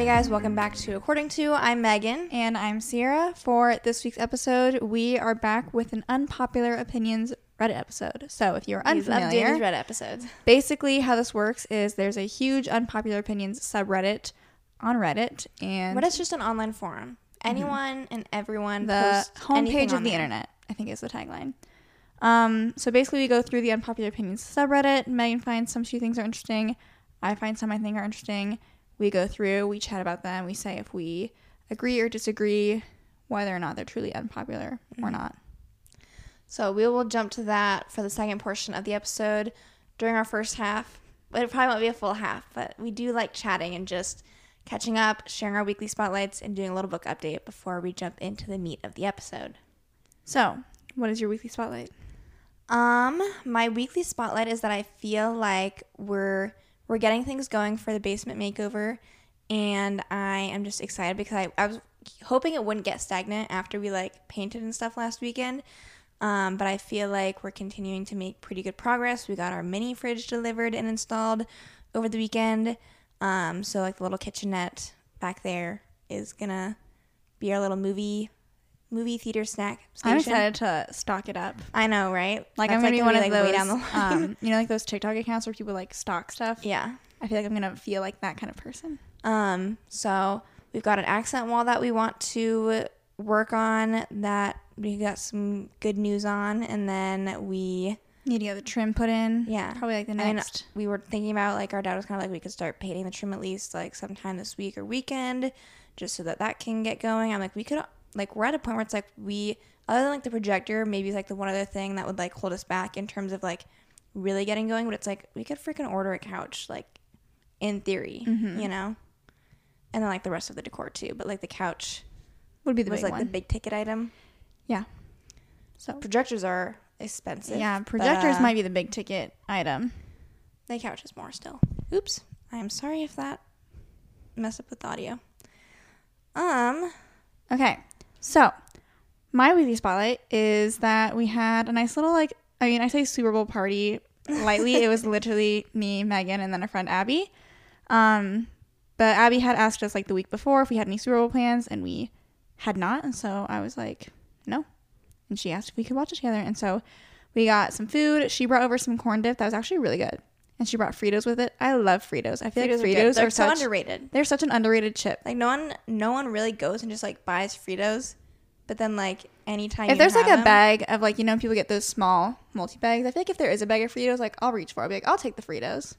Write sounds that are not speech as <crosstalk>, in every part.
Hey guys, welcome back to According Two. I'm Megan. And I'm Ciera. For this week's episode, we are back with an unpopular opinions Reddit episode. So if you're love unfamiliar, these Reddit episodes. basically how this works is there's a huge unpopular opinions subreddit on Reddit, and Reddit's just an online forum. Anyone and everyone the homepage of the there. internet, I think is the tagline. Um, so basically, we go through the unpopular opinions subreddit. Megan finds some she thinks are interesting. I find some I think are interesting. We go through, we chat about them, we say if we agree or disagree, whether or not they're truly unpopular Mm-hmm. or not. So we will jump to that for the second portion of the episode during our first half. But it probably won't be a full half, but we do like chatting and just catching up, sharing our weekly spotlights, and doing a little book update before we jump into the meat of the episode. So, what is your weekly spotlight? Um, my weekly spotlight is that I feel like we're we're getting things going for the basement makeover, and I am just excited because I, I was hoping it wouldn't get stagnant after we like painted and stuff last weekend. Um, but I feel like we're continuing to make pretty good progress. We got our mini fridge delivered and installed over the weekend. Um, so like the little kitchenette back there is gonna be our little movie movie theater snack station. I'm excited to stock it up. I know, right? Like That's, I'm gonna be one of like, those, way down the line. um, <laughs> <laughs> you know, like those TikTok accounts where people like stock stuff. yeah. I feel like I'm gonna feel like that kind of person. Um. So we've got an accent wall that we want to work on. That we got some good news on, and then we Need to get the trim put in. Yeah. probably like the next. we were thinking about like our dad was kind of like we could start painting the trim at least like sometime this week or weekend, just so that that can get going. I'm like we could like we're at a point where it's like we other than like the projector maybe it's like the one other thing that would like hold us back in terms of like really getting going. But it's like we could freaking order a couch like in theory, Mm-hmm. you know, and then like the rest of the decor too. But like the couch would be the was big like one. the big ticket item. yeah. So Projectors are expensive. yeah, but, projectors uh, might be the big ticket item. The couch is more still. Oops. I am sorry if that messed up with the audio. Um, Okay, so my weekly spotlight is that we had a nice little like I mean I say Super Bowl party lightly. it was <laughs> literally me, Megan, and then a friend Abby. Um, but Abby had asked us like the week before if we had any Super Bowl plans, and we had not. And so I was like, no. And she asked if we could watch it together, and so we got some food. She brought over some corn dip that was actually really good, and she brought Fritos with it. I love Fritos. I feel Fritos, like are. Fritos They're are so such underrated. they're such an underrated chip. Like no one, no one really goes and just like buys Fritos, but then like anytime if there's like a them- bag of like you know people get those small multi bags i feel like if there is a bag of fritos like i'll reach for it i'll be like i'll take the fritos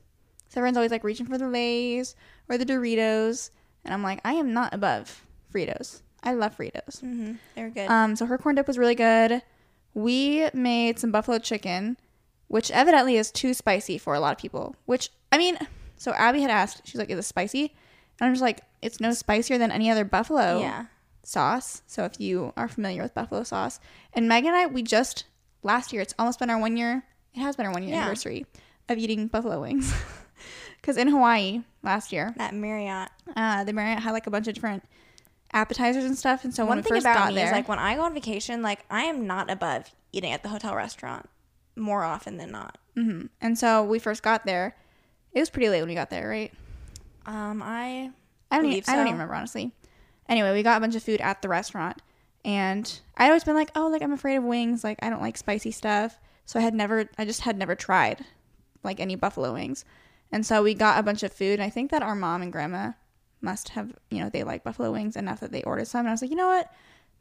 so everyone's always like reaching for the lays or the doritos and i'm like i am not above fritos i love fritos Mhm, they're good. um so her corn dip was really good we made some buffalo chicken which evidently is too spicy for a lot of people which i mean so abby had asked she's like is it spicy and i'm just like it's no spicier than any other buffalo yeah, sauce. So if you are familiar with buffalo sauce, and Meg and I, we just last year, it's almost been our one year. It has been our one year Yeah. anniversary of eating buffalo wings. <laughs> Because in Hawaii last year, that Marriott. uh, the Marriott had like a bunch of different appetizers and stuff. And so One when we thing first about got me there, is like when I go on vacation, like I am not above eating at the hotel restaurant more often than not. hmm and so we first got there. It was pretty late when we got there, right? Um, I I don't, even, Believe I don't even remember honestly. Anyway, we got a bunch of food at the restaurant, and I'd always been like, "Oh, like I'm afraid of wings. Like I don't like spicy stuff." So I had never, I just had never tried like any buffalo wings, and so we got a bunch of food. And I think that our mom and grandma must have, you know, they like buffalo wings enough that they ordered some. And I was like, you know what,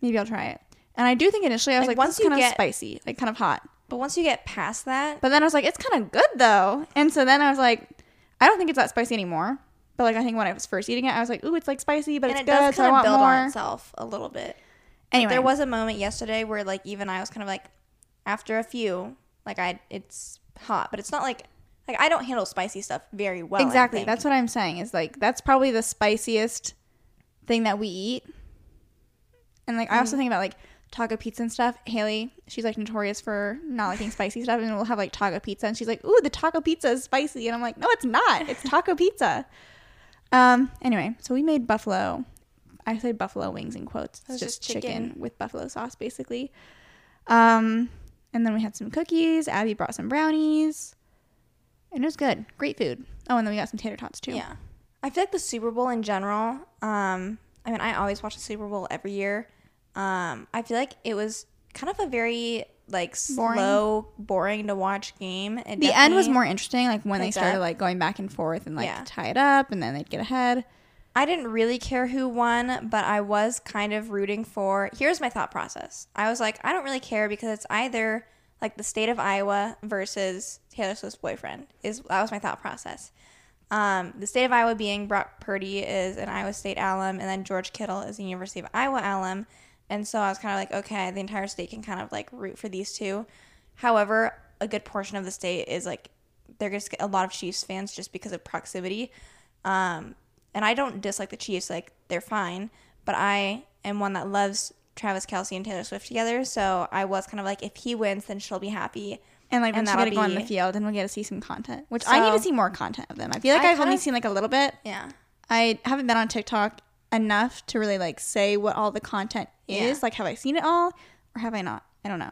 maybe I'll try it. And I do think initially I was Like, like, once you kind of get- spicy, like kind of hot. But once you get past that, But then I was like, it's kind of good though. And so then I was like, I don't think it's that spicy anymore. But like I think when I was first eating it, I was like, ooh, it's like spicy, but and it's it does good, so I kind of want build more. on itself a little bit. Anyway, There was a moment yesterday where like even I was kind of like after a few like I it's hot, but it's not like like I don't handle spicy stuff very well. Exactly. That's what I'm saying. Is like that's probably the spiciest thing that we eat. And like I also Mm-hmm. think about like taco pizza and stuff. Haley, she's like notorious for not liking spicy stuff, and we'll have like taco pizza, and she's like, "Ooh, the taco pizza is spicy," and I'm like, "No, it's not. It's taco pizza." <laughs> Um. Anyway, so we made buffalo. I say buffalo wings in quotes. It's just just chicken. chicken. with buffalo sauce, basically. Um, and then we had some cookies. Abby brought some brownies, and it was good. Great food. Oh, and then we got some tater tots too. Yeah. I feel like the Super Bowl in general. Um, I mean, I always watch the Super Bowl every year. Um, I feel like it was kind of a very like Boring. slow, boring to watch game. It The end was more interesting, like when they started up. like going back and forth and like Yeah. tie it up, and then they'd get ahead. I didn't really care who won, but I was kind of rooting for. Here's my thought process. I was like, I don't really care because it's either like the state of Iowa versus Taylor Swift's boyfriend. Is that was my thought process. Um, the state of Iowa being Brock Purdy is an Iowa State alum, and then George Kittle is a University of Iowa alum. And so I was kind of like, okay, the entire state can kind of like root for these two. However, a good portion of the state is like they're just a lot of Chiefs fans just because of proximity. Um, and I don't dislike the Chiefs; like they're fine. But I am one that loves Travis Kelce and Taylor Swift together. So I was kind of like, if he wins, then she'll be happy. And like And then she'll get to go on the field, and we'll get to see some content, which I need to see more content of them. I feel like I I've only seen like a little bit. Yeah. I haven't been on TikTok enough to really like say what all the content is. Yeah. Like, have I seen it all or have I not? I don't know.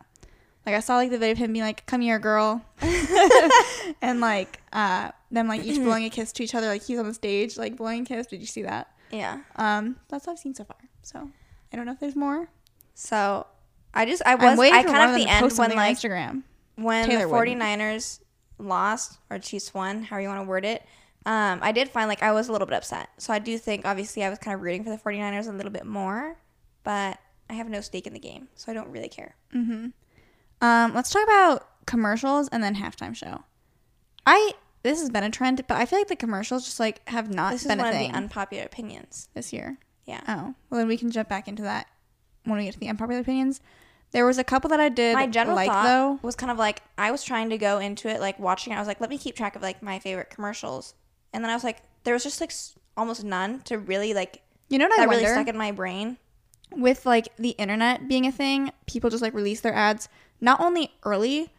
Like, I saw like the video of him being like, "Come here, girl," <laughs> and like uh, them like each <clears throat> blowing a kiss to each other. Like he's on the stage, like blowing a kiss. Did you see that? Yeah. Um, that's what I've seen so far. So I don't know if there's more. So I just I was I kind of the end when like Instagram. when Taylor the wouldn't. 49ers lost or Chiefs won, however you want to word it. Um, I did find like I was a little bit upset. So I do think obviously I was kind of rooting for the 49ers a little bit more, but I have no stake in the game, so I don't really care. Um, let's talk about commercials and then halftime show. I this has been a trend, but I feel like the commercials just like have not This is been one a of thing the unpopular opinions. this year. Yeah. Oh, well then we can jump back into that when we get to the unpopular opinions. There was a couple that I did my general like thought though. was kind of like I was trying to go into it like watching. it, I was like, let me keep track of like my favorite commercials, and then I was like, there was just like almost none to really like You know what I that wonder really stuck in my brain. With like the internet being a thing, people just like release their ads not only early,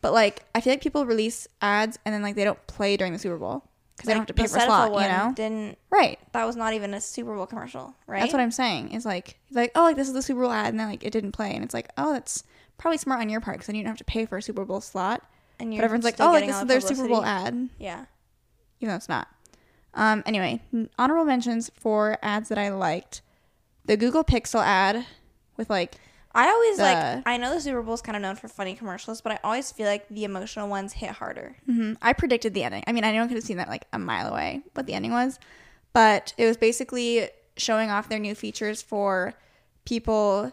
but like I feel like people release ads and then like they don't play during the Super Bowl because they don't have to pay for slot. You know, didn't right? that was not even a Super Bowl commercial, right? That's what I'm saying. Is like it's like oh like this is the Super Bowl ad and then like it didn't play and it's like oh that's probably smart on your part because then you don't have to pay for a Super Bowl slot. and But everyone's like oh like this is their Super Bowl ad. Yeah. even though it's not. Um, anyway, honorable mentions for ads that I liked: the Google Pixel ad with like I always The- like. I know the Super Bowl is kind of known for funny commercials, but I always feel like the emotional ones hit harder. mhm, I predicted the ending. I mean, anyone could have seen that like a mile away what the ending was, but it was basically showing off their new features for people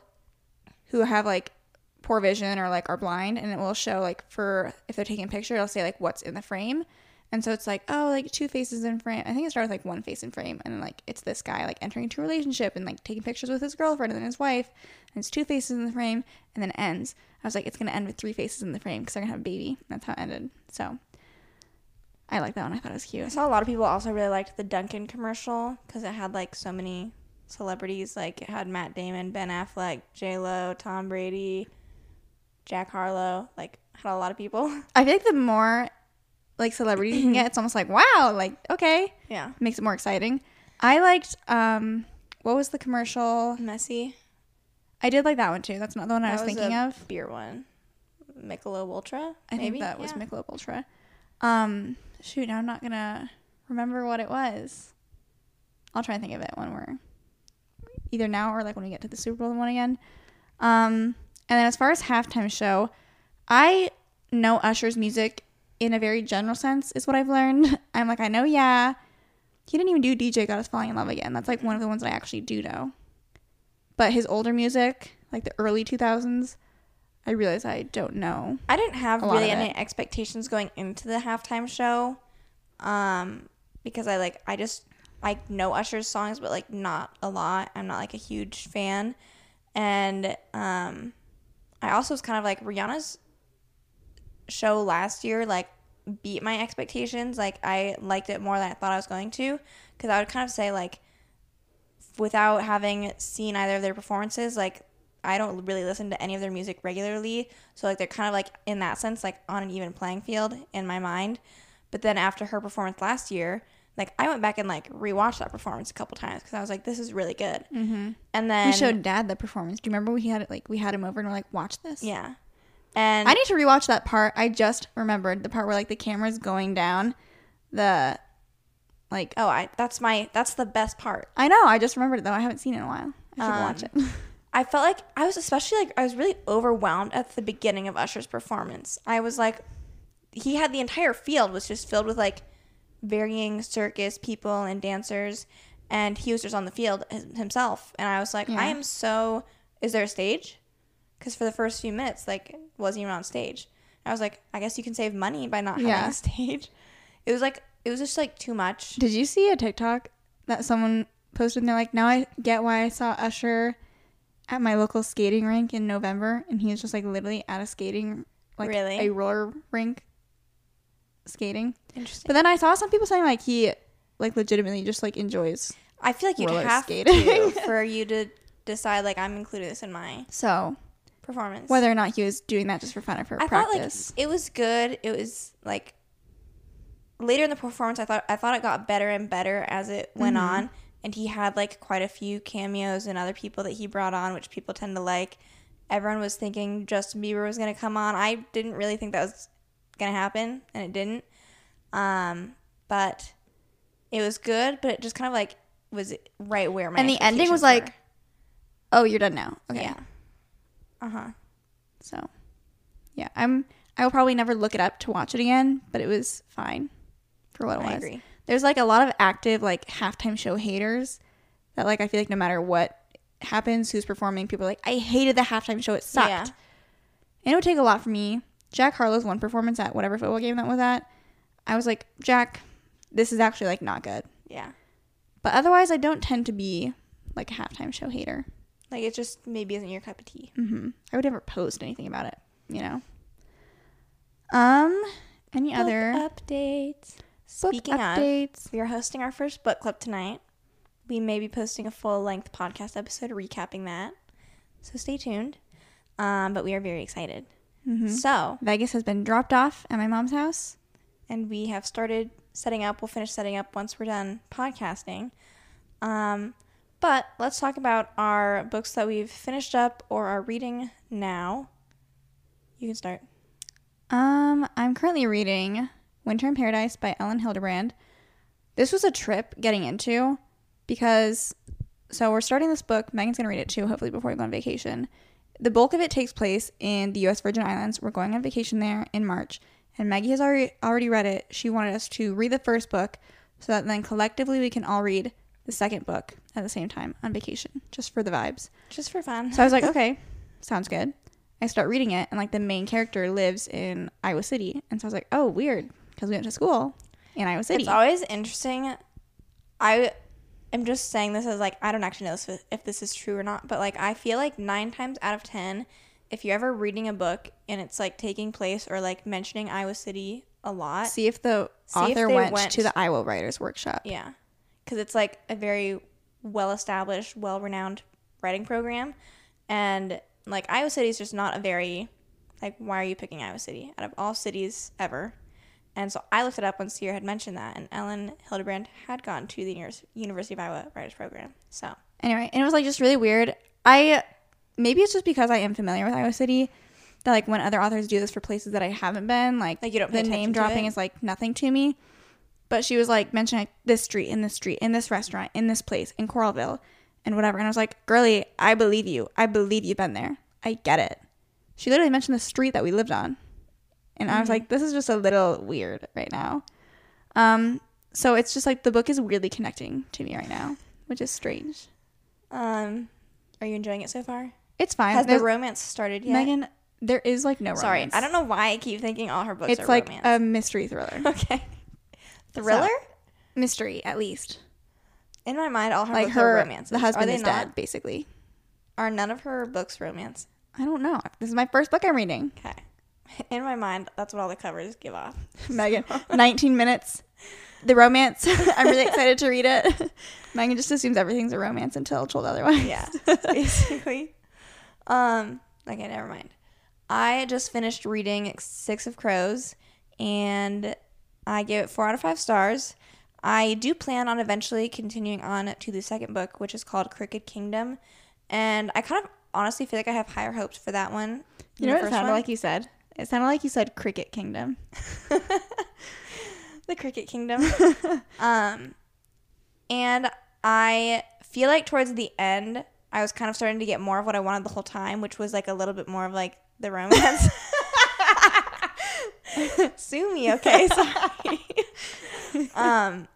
who have like poor vision or like are blind, and it will show like for if they're taking a picture, it'll say like what's in the frame. And so it's like, oh, like two faces in frame. I think it started with like one face in frame, and then like it's this guy like entering into a relationship and like taking pictures with his girlfriend and then his wife, and it's two faces in the frame, and then it ends. I was like, it's gonna end with three faces in the frame because they're gonna have a baby. That's how it ended. So I like that one. I thought it was cute. I saw a lot of people also really liked the Dunkin' commercial because it had like so many celebrities. Like it had Matt Damon, Ben Affleck, J Lo, Tom Brady, Jack Harlow. Like had a lot of people. <laughs> I think the more like celebrities you can get, <laughs> it's almost like wow, like okay, yeah. makes it more exciting. I liked um, what was the commercial? Messi. I did like that one too. That's not the one I That was, thinking of. beer one. Michelob Ultra. I maybe? think that was Yeah. Michelob Ultra. Um, shoot, now I'm not gonna remember what it was. I'll try and think of it when we're either now or like when we get to the Super Bowl one again. Um, and then as far as halftime show, I know Usher's music in a very general sense is what I've learned. <laughs> I'm like, I know, yeah. He didn't even do DJ Got Us Falling in Love Again. That's like one of the ones that I actually do know. But his older music, like the early 2000s, I realize I don't know. I didn't have really any expectations going into the halftime show, um, because I like I just I know Usher's songs, but like not a lot. I'm not like a huge fan, and um, I also was kind of like Rihanna's show last year like beat my expectations. Like I liked it more than I thought I was going to, because I would kind of say like without having seen either of their performances, like I don't really listen to any of their music regularly. So like they're kind of like in that sense like on an even playing field in my mind. But then after her performance last year, like I went back and like rewatched that performance a couple times because I was like, this is really good. Mm-hmm. And then we showed Dad the performance. Do you remember we had it like we had him over and we're like, watch this. yeah, and I need to rewatch that part. I just remembered the part where like the camera's going down the Like Oh, I that's my that's the best part. I know, I just remembered it though. I haven't seen it in a while. I should watch Um, it. <laughs> I felt like I was especially like I was really overwhelmed at the beginning of Usher's performance. I was like he had the entire field was just filled with like varying circus people and dancers and he was just on the field himself and I was like Yeah. I am so is there a stage? Cuz for the first few minutes like wasn't even on stage. I was like I guess you can save money by not having Yeah. a <laughs> stage. It was like it was just like too much. Did you see a TikTok that someone posted and they're like, now I get why I saw Usher at my local skating rink in November and he was just like literally at a skating like Really? a roller rink skating. Interesting. But then I saw some people saying like he like legitimately just like enjoys. I feel like you'd roller have skating. to <laughs> for you to decide like I'm including this in my So performance. whether or not he was doing that just for fun or for I thought like practice. it was good. It was like later in the performance, I thought I thought it got better and better as it went Mm-hmm. on, and he had like quite a few cameos and other people that he brought on, which people tend to like. Everyone was thinking Justin Bieber was gonna come on. I didn't really think that was gonna happen, and it didn't. Um, but it was good, but it just kind of like was right where my And the ending was expectations like, oh, you're done now. Okay. yeah, uh huh. So, yeah, I'm. I will probably never look it up to watch it again, but it was fine for what it I was. agree. There's like a lot of active like halftime show haters that like I feel like no matter what happens, who's performing, people are like, I hated the halftime show. It sucked. Yeah. And it would take a lot for me. Jack Harlow's one performance at whatever football game that was at, I was like, Jack, this is actually like not good. Yeah. But otherwise, I don't tend to be like a halftime show hater. Like it just maybe isn't your cup of tea. hmm I would never post anything about it, you know. Um, any other Book updates? book Speaking of, updates? we are hosting our first book club tonight. We may be posting a full length podcast episode recapping that. So stay tuned. Um, but we are very excited. Mhm. So, Vegas has been dropped off at my mom's house. and we have started setting up. We'll finish setting up once we're done podcasting. Um, but let's talk about our books that we've finished up or are reading now. You can start. Um, I'm currently reading Winter in Paradise by Elin Hilderbrand. This was a trip getting into because so we're starting this book. Megan's gonna read it too, hopefully before we go on vacation. The bulk of it takes place in the U.S. Virgin Islands. We're going on vacation there in March, and Maggie has already already read it. She wanted us to read the first book so that then collectively we can all read the second book at the same time on vacation, just for the vibes. Just for fun. So I was like, <laughs> okay, sounds good. I start reading it, and like the main character lives in Iowa City, and so I was like, oh, weird, because we went to school in Iowa City. It's always interesting. I am just saying this as like I don't actually know if, if this is true or not, but like I feel like nine times out of ten, if you're ever reading a book and it's like taking place or like mentioning Iowa City a lot, See if the See author they went, went- to the Iowa Writers Workshop. yeah, because it's like a very well established, well renowned writing program, and like Iowa City is just not a very like why are you picking Iowa City out of all cities ever? And so I looked it up when Ciera had mentioned that, and Elin Hilderbrand had gone to the University of Iowa Writers Program. So Anyway, and it was like just really weird. I maybe it's just because I am familiar with Iowa City that like when other authors do this for places that I haven't been, like, Like, you don't the name dropping is like nothing to me. But she was like mentioning like, this street, in this street, in this restaurant, in this place, in Coralville, and whatever. And I was like, girly, I believe you. I believe you've been there. I get it. She literally mentioned the street that we lived on. And I was Mm-hmm. like, this is just a little weird right now. Um, so it's just like the book is weirdly connecting to me right now, which is strange. um, are you enjoying it so far? It's fine. Has the romance started yet? Megan, there is like no romance. Sorry. I don't know why I keep thinking all her books It's are like romance. a mystery thriller. <laughs> okay, thriller. mystery, at least. In my mind, all her like books her, are romances. the husband is not? dead, basically. Are none of her books romance? I don't know. This is my first book I'm reading. Okay. <laughs> In my mind, that's what all the covers give off. <laughs> Megan, <laughs> 19 minutes. The romance. I'm really excited to read it. Megan just assumes everything's a romance until told otherwise. Yeah, basically. Um. Okay, never mind. I just finished reading Six of Crows, and I gave it four out of five stars. I do plan on eventually continuing on to the second book, which is called Crooked Kingdom, and I kind of honestly feel like I have higher hopes for that one. You know what it sounded like you said? It sounded like you said Cricket Kingdom. <laughs> the Cricket Kingdom. <laughs> um, and I feel like towards the end, I was kind of starting to get more of what I wanted the whole time, which was like a little bit more of like the romance. <laughs> <laughs> Sue me, okay? <laughs> Sorry. um,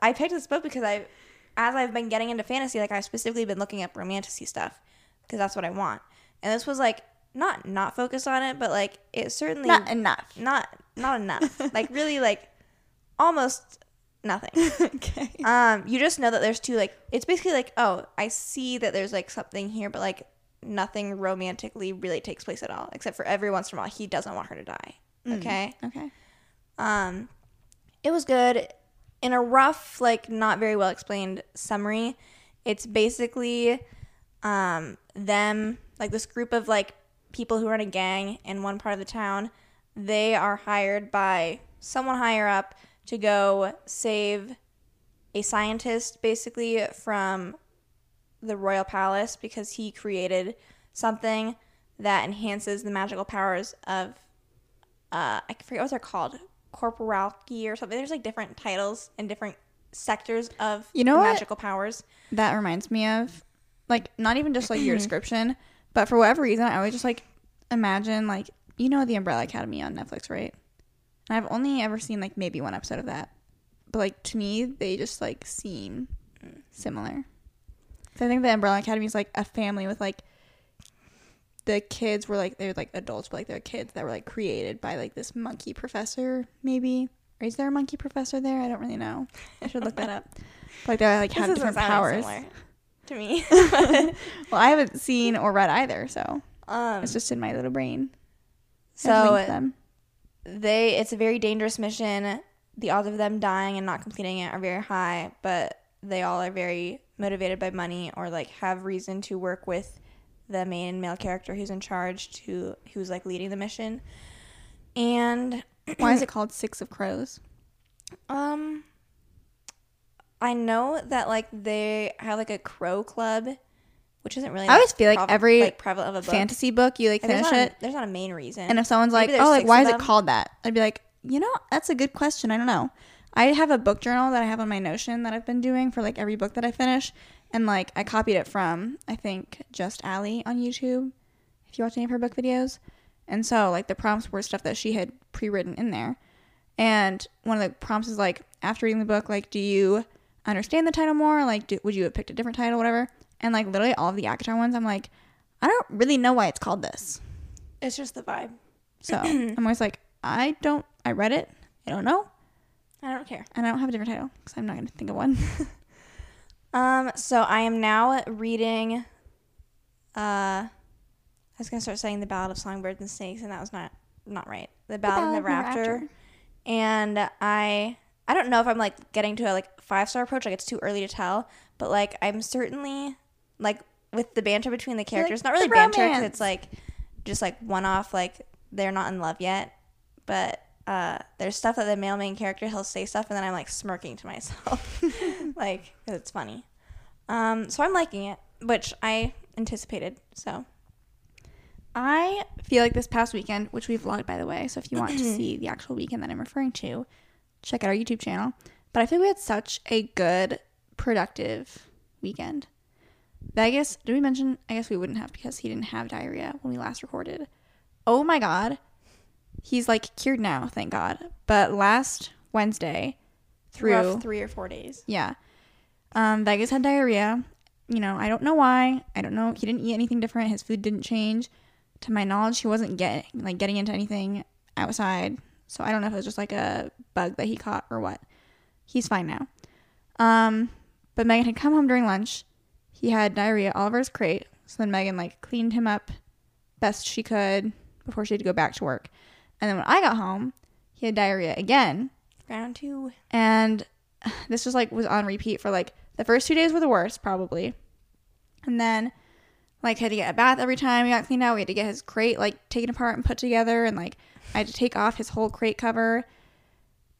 I picked this book because I, as I've been getting into fantasy, like I've specifically been looking up romantasy stuff because that's what I want. And this was like not not focused on it, but like it certainly Not enough. not not enough. <laughs> like really like almost nothing. okay. Um, you just know that there's two like it's basically like oh I see that there's like something here, but like nothing romantically really takes place at all, except for every once in a while he doesn't want her to die. Okay. Okay. Um, it was good. In a rough, like not very well explained summary, it's basically um, them, like this group of like people who run a gang in one part of the town. They are hired by someone higher up to go save a scientist, basically from the royal palace because he created something that enhances the magical powers of uh, I forget what they're called, corporality or something. There's like different titles and different sectors of You know magical powers. That reminds me of like not even just like your <clears throat> description, but for whatever reason, I always just like imagine like you know the Umbrella Academy on Netflix, right? And I've only ever seen like maybe one episode of that, but like to me, they just like seem similar. So I think the Umbrella Academy is like a family with like the kids were like they're like adults, but like they're kids that were like created by like this monkey professor, maybe. Or is there a monkey professor there? I don't really know. I should look that up. But, <laughs> like they like have This different powers. to me. <laughs> Well, I haven't <laughs> seen or read either, so um, it's just in my little brain. So they it's a very dangerous mission. The odds of them dying and not completing it are very high, but they all are very motivated by money or like have reason to work with the main male character who's in charge to who's like leading the mission. And <clears throat> Why is it called Six of Crows? Um, I know that like they have like a crow club, which isn't really. I always feel like prov- every like prevalent of a book. Fantasy book, you like Like, there's finish not a- it, there's not a main reason. and if someone's like, "Oh, like why is it called that?" I'd be like, "You know, that's a good question. I don't know." I have a book journal that I have on my Notion that I've been doing for like every book that I finish, and like I copied it from I think Just Allie on YouTube. If you watch any of her book videos, and so like the prompts were stuff that she had pre-written in there, and one of the prompts is like after reading the book, like, do you understand the title more? Like, do, would you have picked a different title, whatever? And like literally all of the ACOTAR ones, I'm like, I don't really know why it's called this. it's just the vibe. So <clears throat> I'm always like, I don't. I read it. I don't know, I don't care. and I don't have a different title because I'm not going to think of one. <laughs> Um, so I am now reading. Uh, I was gonna start saying the Ballad of Songbirds and Snakes, and that was not not right. The Ballad, of Never After. and I I don't know if I'm like getting to a like five star approach. Like it's too early to tell, but like I'm certainly like with the banter between the characters. like, not really banter because it's like just like one off. Like they're not in love yet, but uh, there's stuff that the male main character he'll say stuff, and then I'm like smirking to myself, <laughs> <laughs> like 'cause it's funny. Um, so I'm liking it, which I anticipated. So I feel like this past weekend, which we vlogged by the way, so if you want to <clears throat> see the actual weekend that I'm referring to, check out our YouTube channel. But I feel we had such a good, productive weekend. Vegas, did we mention? I guess we wouldn't have because he didn't have diarrhea when we last recorded. Oh my god. He's like cured now, thank God. But last Wednesday, through rough three or four days. yeah. Um, Vegas had diarrhea. You know, I don't know why. I don't know. He didn't eat anything different. His food didn't change. To my knowledge, he wasn't getting like getting into anything outside. So I don't know if it was just like a bug that he caught or what. He's fine now. Um, but Megan had come home during lunch. He had diarrhea all over his crate. So then Megan like cleaned him up best she could before she had to go back to work. And then when I got home, he had diarrhea again. Round two. and <sighs> this was like was on repeat for like the first two days were the worst probably. And then like had to get a bath every time he got cleaned out. We had to get his crate like taken apart and put together. And like i had to take off his whole crate cover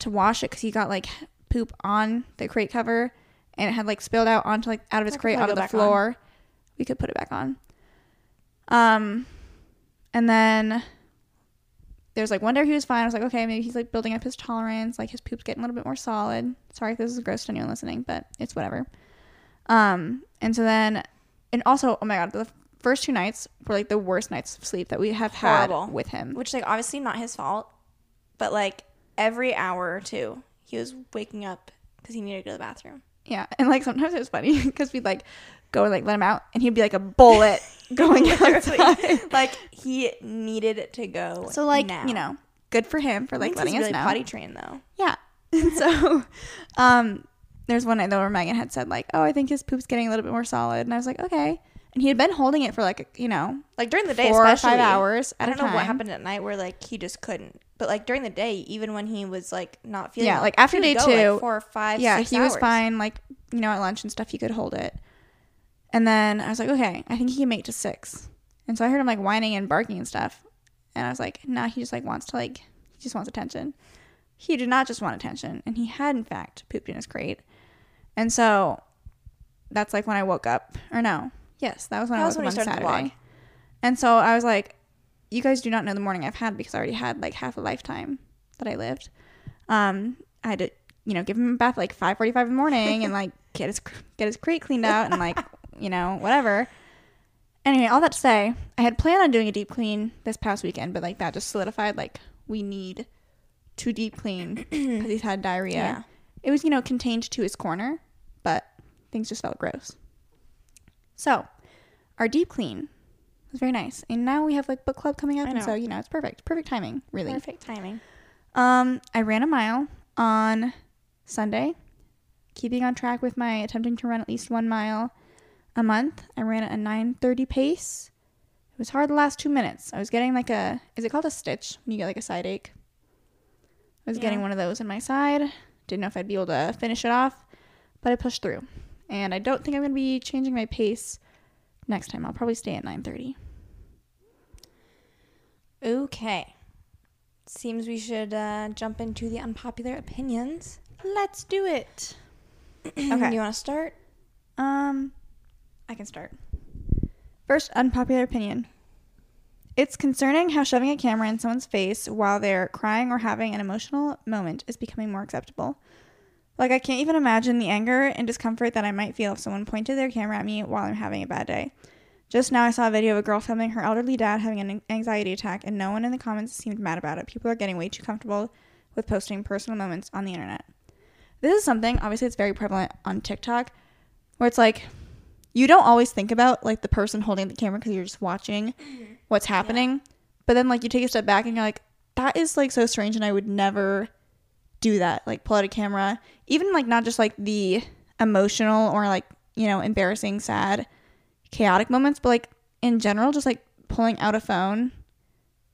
to wash it because he got like poop on the crate cover. And it had like spilled out onto like out of his I crate onto the back on. floor. We could put it back on. Um and then there's like one day he was fine. I was like, okay, maybe he's like building up his tolerance, like his poop's getting a little bit more solid. Sorry if this is gross to anyone listening, but it's whatever. Um, and so then, and also, oh my god, the first two nights were like the worst nights of sleep that we have had with him. Which like obviously not his fault, but like every hour or two, he was waking up because he needed to go to the bathroom. Yeah, and like sometimes it was funny <laughs> because we'd like go and like let him out, and he'd be like a bullet <laughs> <laughs> going outside. <laughs> like he needed to go. So like now. you know, good for him for like letting us really know. potty trained though. Yeah. And <laughs> so, um, there's one night though where Megan had said like, "Oh, I think his poop's getting a little bit more solid," and I was like, "Okay." And he had been holding it for like you know Like during the day, four or five hours. I don't know what happened at night where like he just couldn't. But like during the day, even when he was like not feeling, Yeah, like, after day go, like, two, four or five, yeah, he was fine. Like you know, at lunch and stuff, he could hold it. And then I was like, okay, I think he can make to six. And so I heard him like whining and barking and stuff. And I was like, nah, he just like wants to like he just wants attention. He did not just want attention, and he had in fact pooped in his crate. And so that's like when I woke up, or no, yes, that was when That I was woke when up on Saturday. And so I was like, you guys do not know the morning I've had because I already had like half a lifetime that I lived. Um, I had to, you know, give him a bath like 5:45 in the morning and like get his get his crate cleaned out and like, <laughs> you know, whatever. Anyway, all that to say, I had planned on doing a deep clean this past weekend, but like that just solidified like we need to deep clean <clears throat> because he's had diarrhea. Yeah. It was, you know, contained to his corner, but things just felt gross. So, our deep clean was very nice. And now we have like book club coming up, and so, you know, it's perfect. Perfect timing, really. Perfect timing. Um, I ran a mile on Sunday, keeping on track with my attempting to run at least one mile a month. I ran at a 9:30 pace. It was hard the last two minutes. I was getting like a is it called a stitch when you get like a side ache? I was getting one of those in my side. Didn't know if I'd be able to finish it off, but I pushed through. And I don't think I'm gonna be changing my pace next time. I'll probably stay at 9:30. Okay. Seems we should uh, jump into the unpopular opinions. Let's do it. <clears throat> Okay. you want to start? Um, I can start. First, unpopular opinion. It's concerning how shoving a camera in someone's face while they're crying or having an emotional moment is becoming more acceptable. Like, I can't even imagine the anger and discomfort that I might feel if someone pointed their camera at me while I'm having a bad day. Just now, I saw a video of a girl filming her elderly dad having an anxiety attack, and no one in the comments seemed mad about it. People are getting way too comfortable with posting personal moments on the internet. This is something, obviously, it's very prevalent on TikTok, where it's like you don't always think about like the person holding the camera because you're just watching what's happening. But then like you take a step back and you're like that is like so strange and i would never do that like pull out a camera. Even like not just like the emotional or like you know embarrassing sad chaotic moments but like in general just like pulling out a phone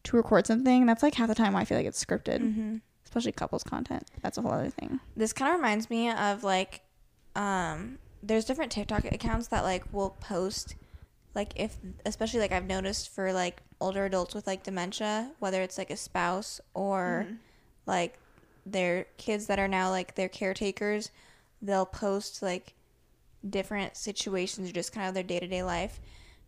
to record something that's like half the time why i feel like it's scripted Mm-hmm. especially couples content. That's a whole other thing. This kind of reminds me of like, um, there's different TikTok accounts that like will post, like if especially like I've noticed for like older adults with like dementia, whether it's like a spouse or mm-hmm. like their kids that are now like their caretakers, they'll post like different situations or just kind of their day to day life.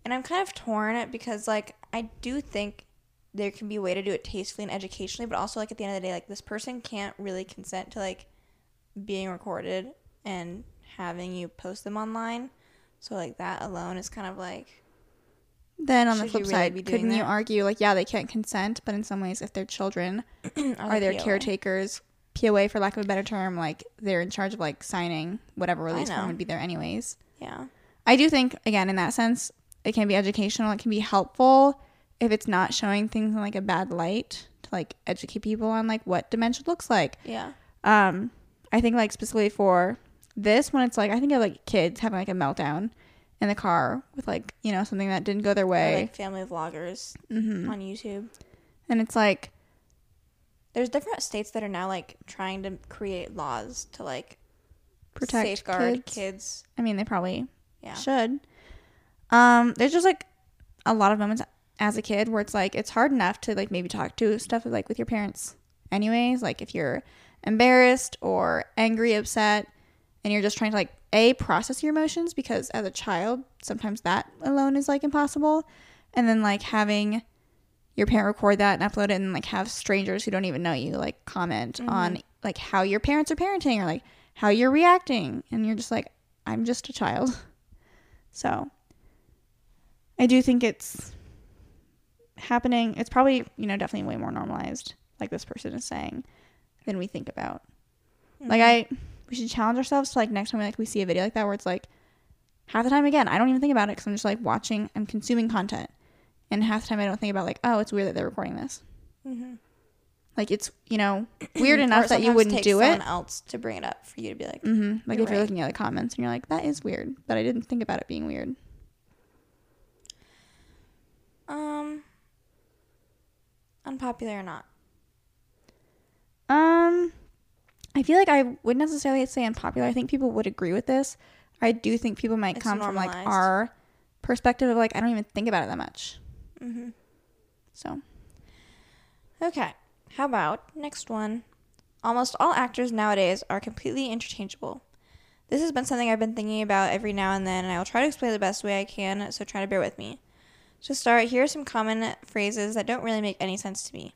And I'm kind of torn because like I do think there can be a way to do it tastefully and educationally, but also like at the end of the day, like this person can't really consent to like being recorded and having you post them online. So like that alone is kind of like then on the flip really side couldn't you argue like yeah they can't consent but in some ways if they're children <clears throat> are their POA. caretakers POA for lack of a better term like they're in charge of like signing whatever release form would be there anyways Yeah. I do think again in that sense it can be educational it can be helpful if it's not showing things in like a bad light to like educate people on like what dementia looks like Yeah. um I think like specifically for this when it's like I think of like kids having like a meltdown in the car with like you know something that didn't go their Or, way like family vloggers hmm on YouTube. and it's like There's different states that are now like trying to create laws to like protect safeguard kids. kids. I mean, they probably Yeah. should. Um, there's just like a lot of moments as a kid where it's like it's hard enough to like maybe talk to stuff like with your parents, anyways. Like if you're embarrassed or angry, upset, and you're just trying to like a process your emotions because as a child sometimes that alone is like impossible, and then like having your parent record that and upload it and like have strangers who don't even know you like comment mm-hmm. on like how your parents are parenting or like how you're reacting and you're just like I'm just a child. <laughs> So I do think it's happening. It's probably, you know, definitely way more normalized like this person is saying than we think about. Like mm-hmm. I we should challenge ourselves to like next time we like we see a video like that where it's like half the time again I don't even think about it because I'm just like watching I'm consuming content. And half the time I don't think about like oh it's weird that they're recording this. Mm-hmm. like it's you know <clears throat> weird enough that you wouldn't do it. someone else to bring it up for you to be like, hmm like You're if you're looking at the comments and you're like that is weird but I didn't think about it being weird. Um, unpopular or not. um I feel like I wouldn't necessarily say unpopular I think people would agree with this I do think people might It's come from like normalized. our perspective of like I don't even think about it that much Mm-hmm. so Okay, how about next one? Almost all actors nowadays are completely interchangeable. This has been something I've been thinking about every now and then, and I will try to explain the best way I can, so try to bear with me. To start, here are some common phrases that don't really make any sense to me.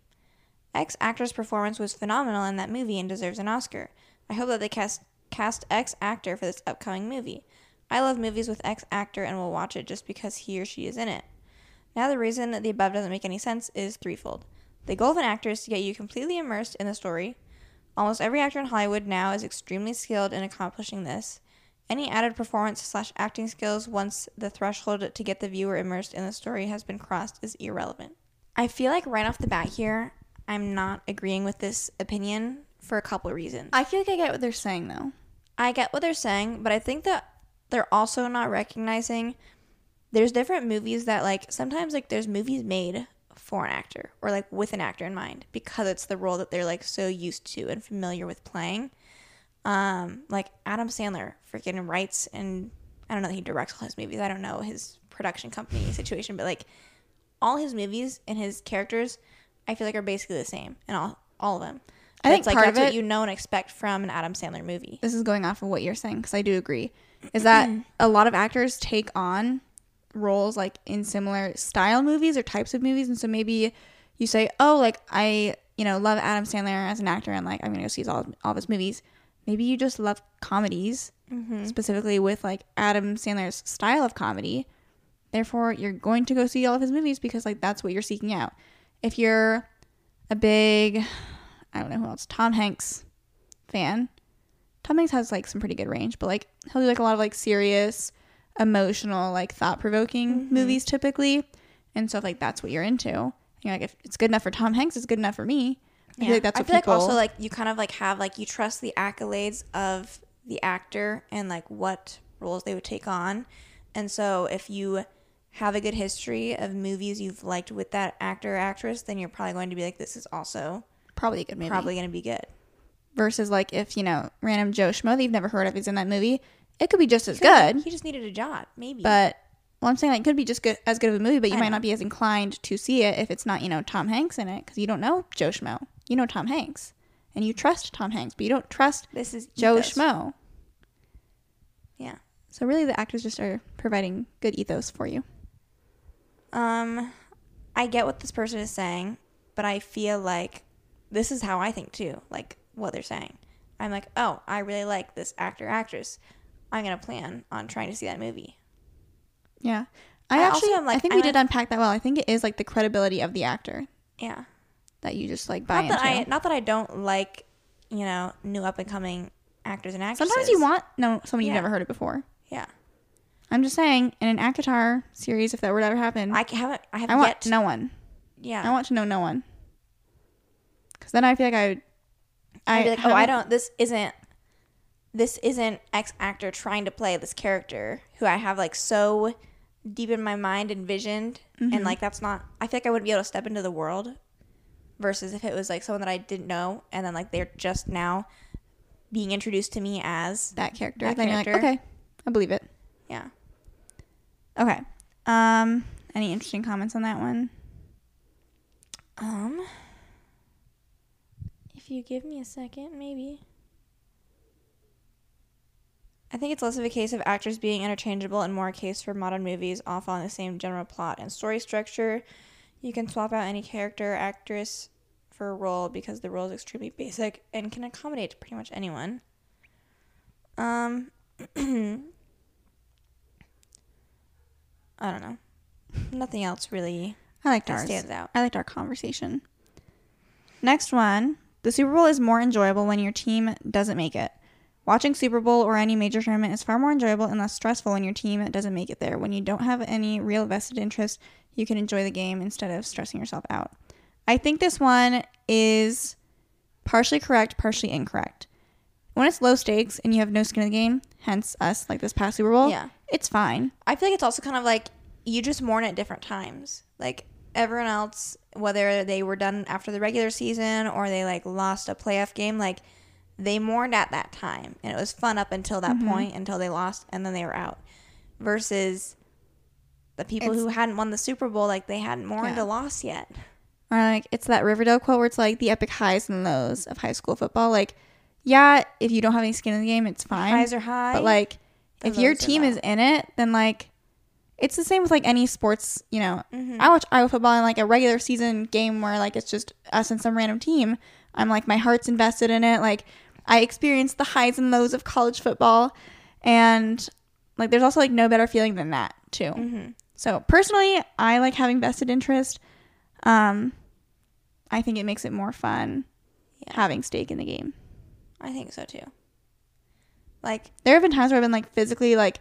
X actor's performance was phenomenal in that movie and deserves an Oscar. I hope that they cast cast X actor for this upcoming movie. I love movies with X actor and will watch it just because he or she is in it. Now, the reason the above doesn't make any sense is threefold. The goal of an actor is to get you completely immersed in the story. Almost every actor in Hollywood now is extremely skilled in accomplishing this. Any added performance slash acting skills once the threshold to get the viewer immersed in the story has been crossed is irrelevant. I feel like right off the bat here, I'm not agreeing with this opinion for a couple of reasons. I feel like I get what they're saying though I get what they're saying, but I think that they're also not recognizing there's different movies that like sometimes like there's movies made for an actor or like with an actor in mind because it's the role that they're like so used to and familiar with playing. Um, like Adam Sandler freaking writes and I don't know that he directs all his movies. I don't know his production company situation, but like all his movies and his characters, I feel like are basically the same in all all of them. I think it's like part that's of what you know and expect from an Adam Sandler movie. this is going off of what you're saying because I do agree, is that mm-hmm. a lot of actors take on roles like in similar style movies or types of movies, and so maybe you say, "Oh, like I, you know, love Adam Sandler as an actor, and like I'm gonna go see all all of his movies." Maybe you just love comedies, mm-hmm. specifically with like Adam Sandler's style of comedy. Therefore, you're going to go see all of his movies because like that's what you're seeking out. If you're a big, I don't know who else, Tom Hanks fan, Tom Hanks has like some pretty good range, but like he'll do like a lot of like serious, emotional, like thought provoking mm-hmm. movies typically. And so if like that's what you're into, and you're like if it's good enough for Tom Hanks, it's good enough for me. I feel like that's I what feel people like also like you kind of like have like you trust the accolades of the actor and like what roles they would take on. And so if you have a good history of movies you've liked with that actor or actress, then you're probably going to be like, this is also probably a good movie. probably going to be good. Versus like if you know random Joe Schmo that you've never heard of is in that movie, it could be just as good. He just needed a job, maybe. But well, I'm saying like it could be just good as good of a movie, but you I might know. not be as inclined to see it if it's not you know Tom Hanks in it because you don't know Joe Schmo. You know Tom Hanks, and you trust Tom Hanks, but you don't trust this is Joe ethos. Schmo. Yeah. So really, the actors just are providing good ethos for you. Um, I get what this person is saying, but I feel like this is how I think too. Like what they're saying. I'm like, oh, I really like this actor actress. I'm gonna plan on trying to see that movie. Yeah, I, I also actually, am, like, I think we I'm did unpack that well. I think it is like the credibility of the actor Yeah. that you just like buy Not that I into. not that I don't like, you know, new up and coming actors and actresses. Sometimes you want no someone you've Yeah. never heard of before. Yeah. I'm just saying, in an ACOTAR series, if that were to ever happen, I haven't I I haven't want yet no one. yeah. I want to know no one. Because then I feel like I would. I'd be like, oh, I don't. This isn't. This isn't X actor trying to play this character who I have like so deep in my mind envisioned, Mm-hmm. and like that's not. I feel like I wouldn't be able to step into the world. Versus if it was like someone that I didn't know, and then like they're just now being introduced to me as that character. That you're like, character. okay, I believe it. Yeah. Okay. Um. Any interesting comments on that one? Um, if you give me a second, maybe. I think it's less of a case of actors being interchangeable and more a case for modern movies all following the same general plot and story structure. You can swap out any character actress for a role because the role is extremely basic and can accommodate pretty much anyone. Um, <clears throat> I don't know. Nothing else really I liked ours. stands out. I liked our conversation. Next one. The Super Bowl is more enjoyable when your team doesn't make it. Watching Super Bowl or any major tournament is far more enjoyable and less stressful when your team doesn't make it there. When you don't have any real vested interest, you can enjoy the game instead of stressing yourself out. I think this one is partially correct, partially incorrect. When it's low stakes and you have no skin in the game, hence us, like this past Super Bowl, Yeah. It's fine. I feel like it's also kind of like you just mourn at different times. Like everyone else, whether they were done after the regular season or they like lost a playoff game, like they mourned at that time and it was fun up until that mm-hmm. point, until they lost and then they were out. Versus the people It's- who hadn't won the Super Bowl, like they hadn't mourned Yeah. a loss yet. Or like it's that Riverdale quote where it's like the epic highs and lows of high school football. Like, yeah, if you don't have any skin in the game, it's fine. Highs are high. But like, if your team is in it, then like, it's the same with like any sports. You know, Mhm. I watch Iowa football in like a regular season game where like it's just us and some random team. I'm like my heart's invested in it. Like, I experienced the highs and lows of college football, and like there's also like no better feeling than that too. Mhm. So personally, I like having vested interest. Um, I think it makes it more fun Yeah. having stake in the game. I think so too. Like There have been times where I've been like physically like,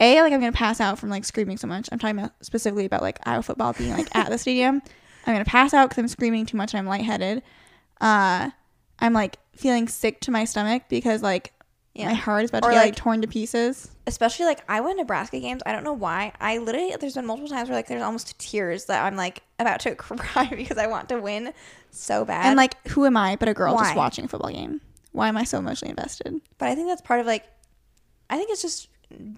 a like I'm gonna pass out from like screaming so much. I'm talking about specifically about like Iowa football being like at the stadium. I'm gonna pass out because I'm screaming too much and I'm lightheaded. Uh, I'm like feeling sick to my stomach because like yeah. my heart is about to Or, get like, like- torn to pieces. especially like I went Nebraska games. I don't know why. I literally there's been multiple times where like there's almost tears that I'm like about to <laughs> cry because I want to win so bad. And like, who am I but a girl Why? just watching a football game? Why am I so emotionally invested? but I think that's part of like I think it's just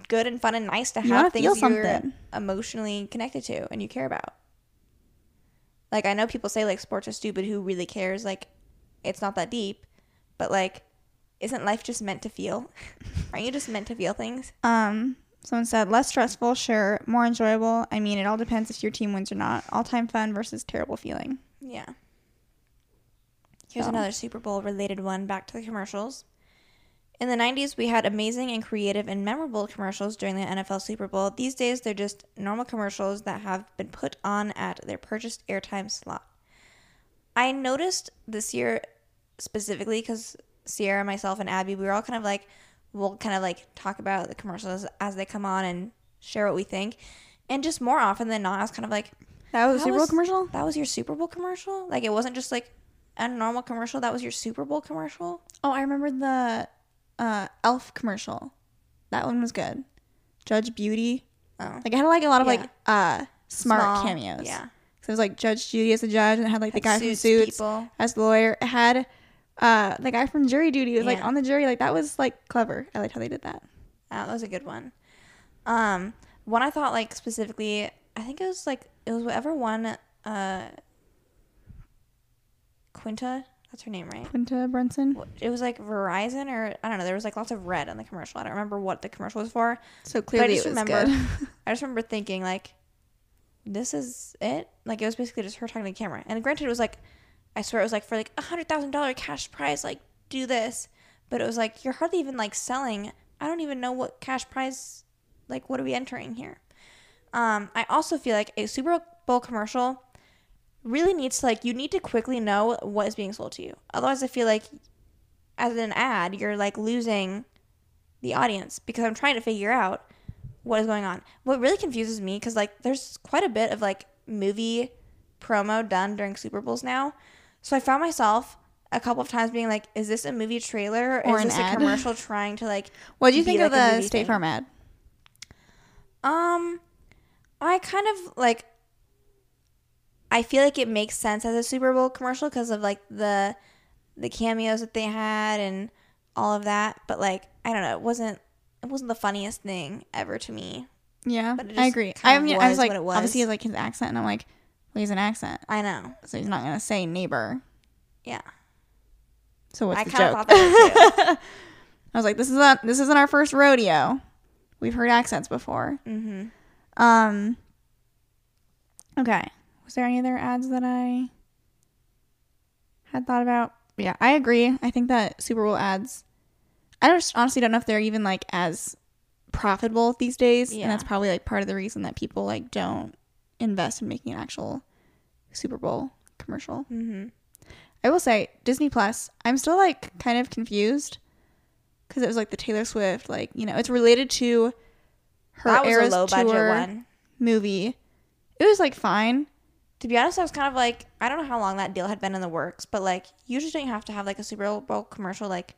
good and fun and nice to have things you're something. emotionally connected to and you care about. Like I know people say like sports are stupid. Who really cares? Like it's not that deep, but like isn't life just meant to feel? <laughs> Aren't you just meant to feel things? Um, someone said less stressful, sure, more enjoyable. I mean, it all depends if your team wins or not. All time fun versus terrible feeling. Yeah. Here's So- another Super Bowl related one back to the commercials. In the 90s, we had amazing and creative and memorable commercials during the NFL Super Bowl. These days, they're just normal commercials that have been put on at their purchased airtime slot. I noticed this year specifically because Ciera, myself, and Abby, we were all kind of like, we'll kind of like talk about the commercials as they come on and share what we think. And just more often than not, I was kind of like, That was a Super Bowl commercial? that was your Super Bowl commercial? Like it wasn't just like a normal commercial, that was your Super Bowl commercial? Oh, I remember the uh, Elf commercial. That one was good. Judge Beauty. Oh. Like, it had like a lot of Yeah. like uh, smart Small, cameos. Yeah. So it was like Judge Judy as a judge, and it had like the Had guy from suits Suits people. as the lawyer. It had uh, the guy from Jury Duty was like on the jury. Like that was like clever. I liked how they did that. That was a good one. Um, one I thought like specifically, I think it was like it was whatever one uh Quinta, that's her name, right? Quinta Brunson. It was like Verizon or I don't know, there was like lots of red on the commercial. I don't remember what the commercial was for. So But I just it was remember good. <laughs> I just remember thinking like this is it? Like it was basically just her talking to the camera. And granted it was like I swear it was like for like a hundred thousand dollar cash prize, like do this. But it was like you're hardly even like selling I don't even know what cash prize like what are we entering here? Um, I also feel like a Super Bowl commercial really needs to like you need to quickly know what is being sold to you. Otherwise I feel like as an ad, you're like losing the audience because I'm trying to figure out what is going on. What really confuses me because like there's quite a bit of like movie promo done during Super Bowls now. So I found myself a couple of times being like, is this a movie trailer or, Or is this ad. a commercial <laughs> trying to like What do you think of like a the State? Farm ad? Um, I kind of like. I feel like it makes sense as a Super Bowl commercial because of like the the cameos that they had and all of that. But like, I don't know, it wasn't it wasn't the funniest thing ever to me. Yeah, But it I agree. I mean, I was like, was. obviously, he has like his accent, and I'm like, well, he's an accent, I know. so he's not gonna say neighbor. Yeah, So what's I the joke? thought that <laughs> I was like, this is not this isn't our first rodeo. We've heard accents before. mm-hmm. Um. Okay, Was there any other ads that I had thought about? Yeah, I agree. I think that Super Bowl ads. I just honestly don't know if they're even like as profitable these days, Yeah. and that's probably like part of the reason that people like don't invest in making an actual Super Bowl commercial. Mm-hmm. I will say Disney Plus. I'm still like kind of confused because it was like the Taylor Swift, like you know, it's related to her That was Eras a low budget Tour one. movie. It was like fine. To be honest, I was kind of like, I don't know how long that deal had been in the works, but like, usually don't you have to have like a Super Bowl commercial like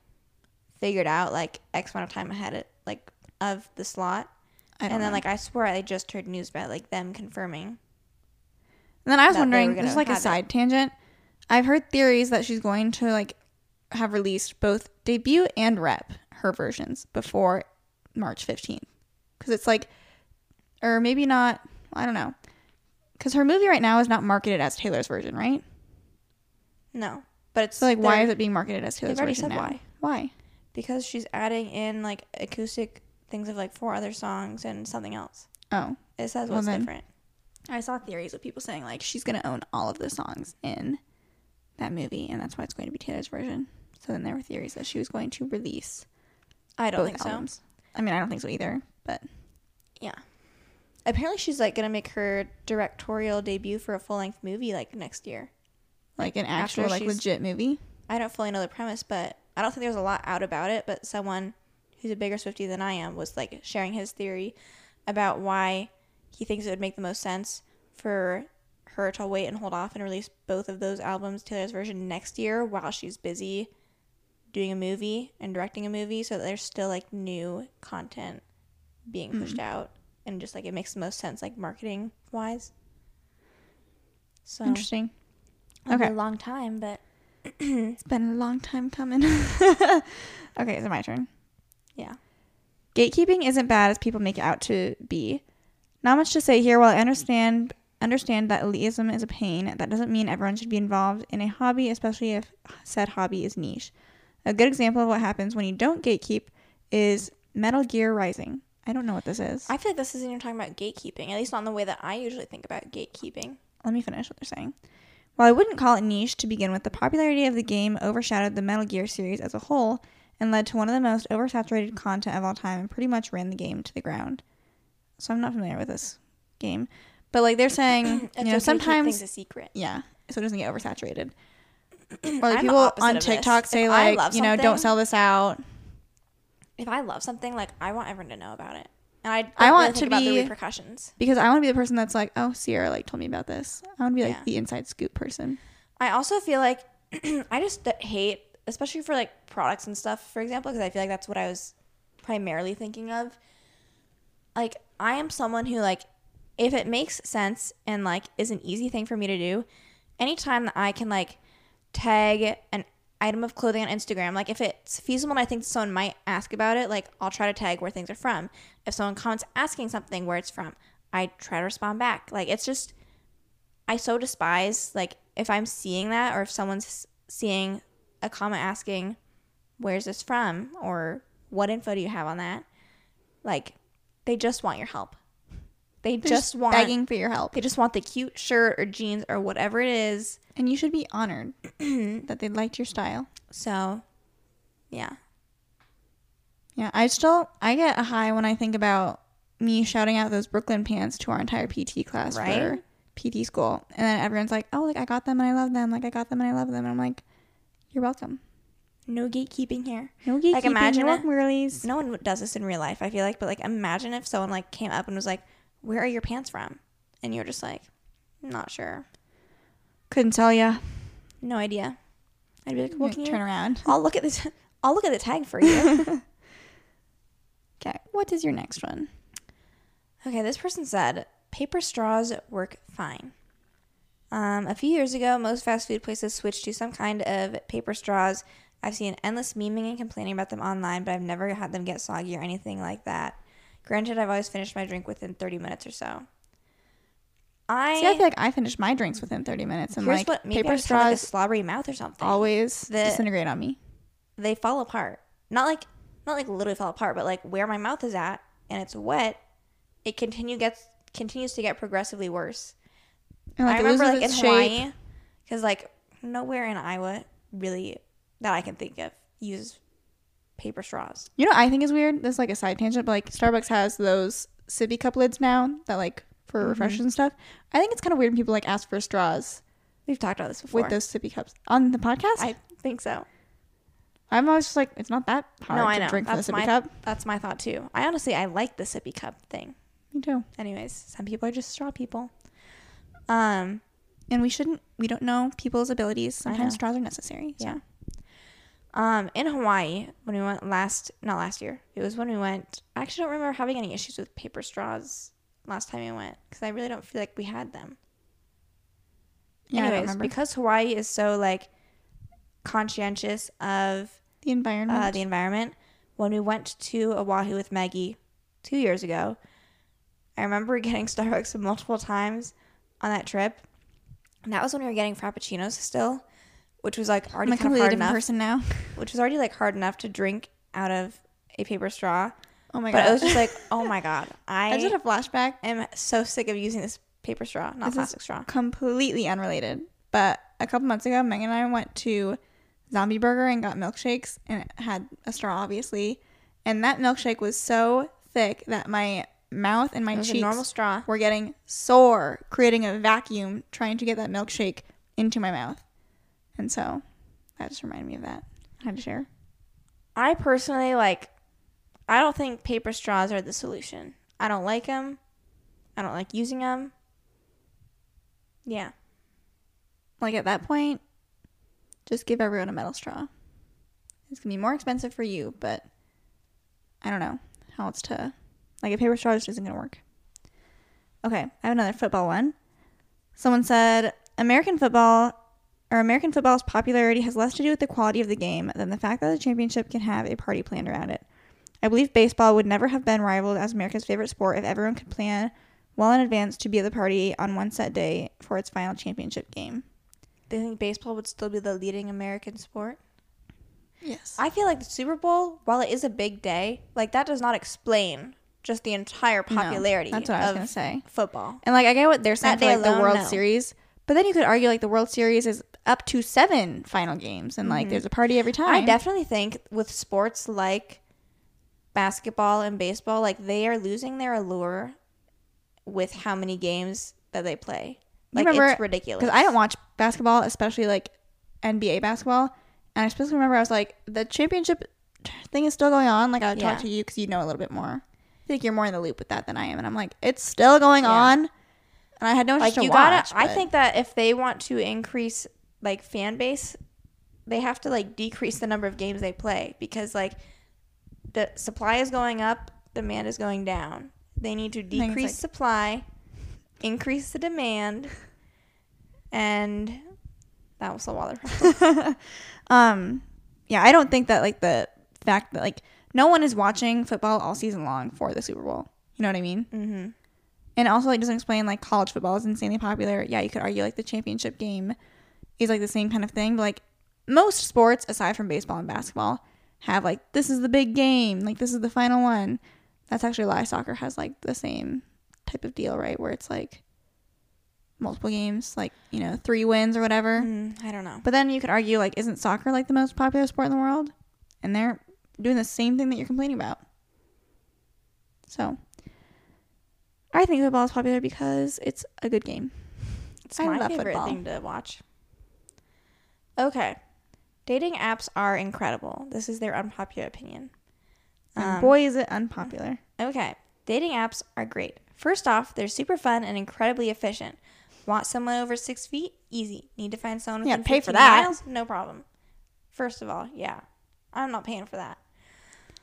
figured out like X amount of time ahead of, like of the slot, don't and then know. like I swear I just heard news about like them confirming. and then I was wondering, this is like a have it. side tangent. I've heard theories that she's going to like have released both debut and rep her versions before March 15th because it's like, or maybe not. I don't know. Because her movie right now is not marketed as Taylor's version, right? No, but it's So like, why is it being marketed as Taylor's version said now? why. Why? because she's adding in like acoustic things of like four other songs and something else. Oh, It says Well, what's then- different. I saw theories of people saying like she's gonna own all of the songs in that movie, and that's why it's going to be Taylor's version. So then there were theories that she was going to release I don't think so. I mean, I don't think so either, but Yeah. Apparently, she's like gonna make her directorial debut for a full length movie like next year. like an actual like legit movie. I don't fully know the premise, but I don't think there's a lot out about it. But someone who's a bigger Swiftie than I am was like sharing his theory about why he thinks it would make the most sense for her to wait and hold off and release both of those albums, Taylor's version, next year while she's busy doing a movie and directing a movie, so that there's still like new content being mm-hmm. pushed out and just like it makes the most sense like marketing wise. So Interesting. Okay. a long time, but <clears throat> It's been a long time coming. <laughs> okay, is it my turn. yeah. Gatekeeping isn't bad as people make it out to be. Not much to say here. While I understand understand that elitism is a pain, that doesn't mean everyone should be involved in a hobby, especially if said hobby is niche. A good example of what happens when you don't gatekeep is Metal Gear Rising. I don't know what this is. I feel like this isn't even talking about gatekeeping, at least not in the way that I usually think about gatekeeping. Let me finish what they're saying. While I wouldn't call it niche to begin with, the popularity of the game overshadowed the Metal Gear series as a whole and led to one of the most oversaturated content of all time and pretty much ran the game to the ground. So I'm not familiar with this game. But like they're saying, <clears throat> you know, keep sometimes things a secret. yeah, so it doesn't get oversaturated. <clears throat> Or like I'm people on. TikTok say If like, you know, don't sell this out. If I love something, like I want everyone to know about it, and I don't I want really think to about the be- repercussions. Because I want to be the person that's like, oh, Ciera like told me about this. I want to be like Yeah. the inside scoop person. I also feel like <clears throat> I just hate, especially for like products and stuff, for example, because I feel like that's what I was primarily thinking of. Like, I am someone who, like, if it makes sense and, like, is an easy thing for me to do, anytime that I can, like, tag an item of clothing on Instagram, like, if it's feasible and I think someone might ask about it, like, I'll try to tag where things are from. If someone comments asking something where it's from, I try to respond back. Like, it's just, I so despise like if I'm seeing that or if someone's seeing a comment asking where's this from or what info do you have on that like they just want your help they They're just want begging for your help. they just want the cute shirt or jeans or whatever it is And you should be honored <clears throat> that they liked your style. so yeah Yeah, I still I get a high when I think about me shouting out those Brooklyn pants to our entire PT class for PT school, and then everyone's like, "Oh, like I got them and I love them. Like I got them and I love them." And I'm like, "You're welcome. no gatekeeping here No gatekeeping. Like imagine You're welcome, girlies." no one does this in real life i feel like but like imagine if someone like came up and was like where are your pants from and you're just like not sure Couldn't tell you. no idea i'd be like well, can you turn around. <laughs> I'll look at this. I'll look at the tag for you. <laughs> Okay, what is your next one? okay, this person said paper straws work fine. Um, a few years ago, most fast food places switched to some kind of paper straws. I've seen endless memeing and complaining about them online, but I've never had them get soggy or anything like that. Granted, I've always finished my drink within 30 minutes or so. I, See, I feel like I finished my drinks within 30 minutes, and here's like what maybe I paper just have, like, a straws slobbery mouth or something. always The- disintegrate on me. they fall apart. Not like not like literally fall apart, but like where my mouth is at and it's wet, it continue gets continues to get progressively worse. And, like, I it remember loses like in its Hawaii, because like nowhere in Iowa really that I can think of uses paper straws. You know, what I think is weird. This is like a side tangent, but like Starbucks has those sippy cup lids now that like for Mm-hmm. refreshers and stuff. I think it's kind of weird when people like ask for straws We've talked about this before. with those sippy cups on the podcast. I think so. I'm always just like, it's not that hard no, I to know. drink from the sippy my cup. that's my thought too. I honestly I like the sippy cup thing. Me too. Anyways, some people are just straw people. Um, And we shouldn't. We don't know people's abilities. Sometimes straws are necessary. So. Yeah. Um, in Hawaii when we went last, not last year, it was when we went. I actually don't remember having any issues with paper straws last time we went because I really don't feel like we had them. Yeah, Anyways, because Hawaii is so like conscientious of the environment. uh, the environment. When we went to Oahu with Maggie two years ago, I remember <laughs> getting Starbucks multiple times on that trip. And that was when we were getting frappuccinos still, which was like I'm already a completely hard different enough. person now. Which was already like hard enough to drink out of a paper straw. Oh my god! but it was just like, <laughs> oh my god, I, I had a flashback. I'm so sick of using this paper straw, not This is- plastic straw. completely unrelated. But a couple months ago, Megan and I went to Zombie Burger and got milkshakes, and it had a straw, obviously. And that milkshake was so thick that my mouth and my cheeks normal straw. were getting sore, creating a vacuum trying to get that milkshake into my mouth. And so that just reminded me of that. I had to share. I personally like. I don't think paper straws are the solution. I don't like them. I don't like using them. Yeah. Like at that point, just give everyone a metal straw. It's gonna be more expensive for you, but I don't know how else to like a paper straw just isn't gonna work. Okay, I have another football one. Someone said American football or American football's popularity has less to do with the quality of the game than the fact that the championship can have a party planned around it. I believe baseball would never have been rivaled as America's favorite sport if everyone could plan well in advance to be at the party on one set day for its final championship game. Do you think baseball would still be the leading American sport? Yes. I feel like the Super Bowl, while it is a big day, like that does not explain just the entire No, popularity that's what I was gonna say. football. And like I get what they're saying That for day like the World no. Series, but then you could argue like the World Series is up to seven final games, and like there's a party every time. Mm-hmm. I definitely think with sports like basketball and baseball, like they are losing their allure with how many games that they play. You Like remember- it's ridiculous. because I don't watch basketball, especially like NBA basketball, and I specifically remember I was like the championship thing is still going on. Like I would Yeah. talk to you because you know a little bit more. I think you're more in the loop with that than I am, and I'm like it's still going Yeah. on, and I had no like to you watch. gotta. I think that if they want to increase like fan base, they have to like decrease the number of games they play because like the supply is going up, demand is going down. They need to decrease like- supply, increase the demand, and that was the water. <laughs> um yeah i don't think that like the fact that like no one is watching football all season long for the super bowl you know what i mean mm-hmm. And also like doesn't explain like college football is insanely popular yeah you could argue like the championship game is like the same kind of thing but like most sports aside from baseball and basketball have like this is the big game like this is the final one that's actually why soccer has like the same type of deal right where it's like multiple games like you know three wins or whatever Mm, I don't know. but then you could argue, like, isn't soccer like the most popular sport in the world? And they're doing the same thing that you're complaining about. So, I think football is popular because it's a good game. It's I my love favorite football. thing to watch. Okay. Dating apps are incredible. This is their unpopular opinion. Um, boy, is it unpopular. Okay. Dating apps are great. First off, they're super fun and incredibly efficient. Want someone over six feet? Easy. Need to find someone Yeah, pay for that. miles? No problem. First of all, yeah. I'm not paying for that.